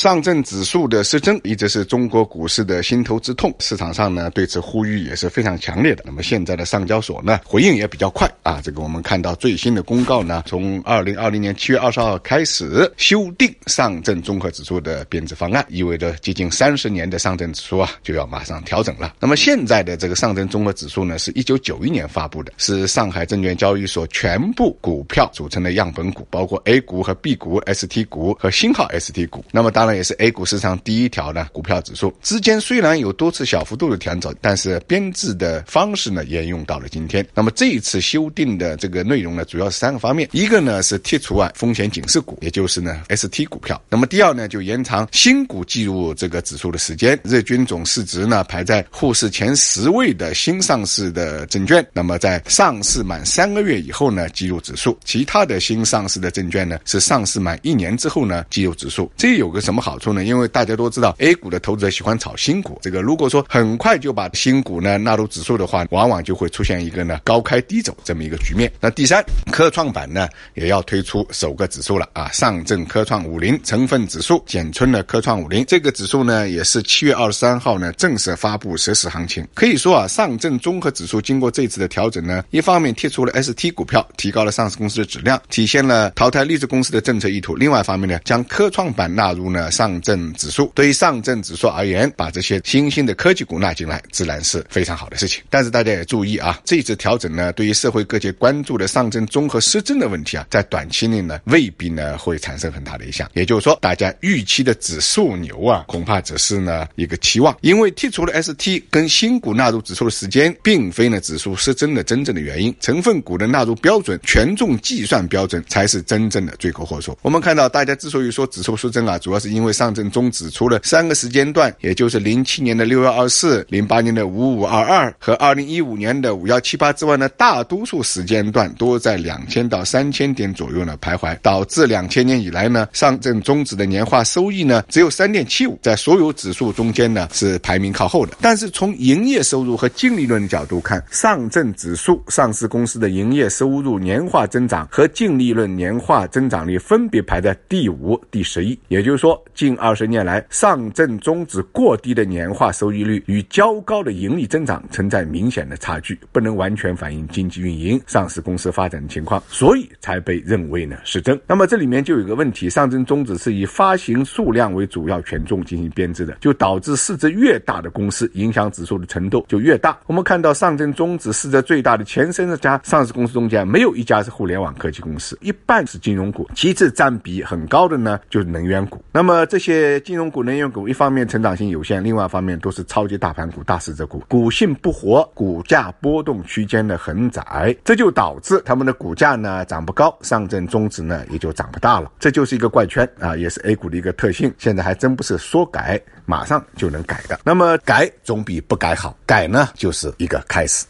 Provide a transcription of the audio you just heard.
上证指数的失真一直是中国股市的心头之痛，市场上呢对此呼吁也是非常强烈的。那么现在的上交所呢回应也比较快啊，这个我们看到最新的公告呢，从二零二零年七月二十号开始修订上证综合指数的编制方案，意味着接近三十年的上证指数啊就要马上调整了。那么现在的这个上证综合指数呢，是一九九一年发布的，是上海证券交易所全部股票组成的样本股，包括 A 股和 B 股、ST 股和星号 ST 股。那么当然。那也是 A 股市场第一条呢股票指数。之间虽然有多次小幅度的调整，但是编制的方式呢沿用到了今天。那么这一次修订的这个内容呢，主要是三个方面：一个呢是剔除啊风险警示股，也就是呢 ST 股票；那么第二呢就延长新股计入这个指数的时间，日均总市值呢排在沪市前十位的新上市的证券，那么在上市满三个月以后呢计入指数；其他的新上市的证券呢是上市满一年之后呢计入指数。这有个什什么？好处呢？因为大家都知道，A 股的投资者喜欢炒新股。这个如果说很快就把新股呢纳入指数的话，往往就会出现一个呢高开低走这么一个局面。那第三，科创板呢也要推出首个指数了啊，上证科创五零成分指数，简称的科创五零。这个指数呢也是七月二十三号呢正式发布实时行情。可以说啊，上证综合指数经过这次的调整呢，一方面剔除了 ST 股票，提高了上市公司的质量，体现了淘汰励志公司的政策意图；另外一方面呢，将科创板纳入呢。呃上证指数对于上证指数而言，把这些新兴的科技股纳进来，自然是非常好的事情。但是大家也注意啊，这次调整呢，对于社会各界关注的上证综合失真的问题啊，在短期内呢，未必呢会产生很大的影响。也就是说，大家预期的指数牛啊，恐怕只是呢一个期望。因为剔除了 ST 跟新股纳入指数的时间，并非呢指数失真的真正的原因。成分股的纳入标准、权重计算标准才是真正的罪魁祸首。我们看到，大家之所以说指数失真啊，主要是因为上证综指除了三个时间段，也就是零七年的六幺二四、零八年的五五二二和二零一五年的五幺七八之外呢，大多数时间段都在两千到三千点左右呢徘徊，导致两千年以来呢，上证综指的年化收益呢只有三点七五，在所有指数中间呢是排名靠后的。但是从营业收入和净利润的角度看，上证指数上市公司的营业收入年化增长和净利润年化增长率分别排在第五、第十一，也就是说。近二十年来，上证综指过低的年化收益率与较高的盈利增长存在明显的差距，不能完全反映经济运营、上市公司发展的情况，所以才被认为呢是真。那么这里面就有个问题：上证综指是以发行数量为主要权重进行编制的，就导致市值越大的公司影响指数的程度就越大。我们看到上证综指市值最大的前三十家上市公司中间，没有一家是互联网科技公司，一半是金融股，其次占比很高的呢就是能源股。那么那么这些金融股、能源股，一方面成长性有限，另外一方面都是超级大盘股、大市值股，股性不活，股价波动区间的很窄，这就导致他们的股价呢涨不高，上证综指呢也就涨不大了，这就是一个怪圈啊，也是 A 股的一个特性。现在还真不是说改马上就能改的，那么改总比不改好，改呢就是一个开始。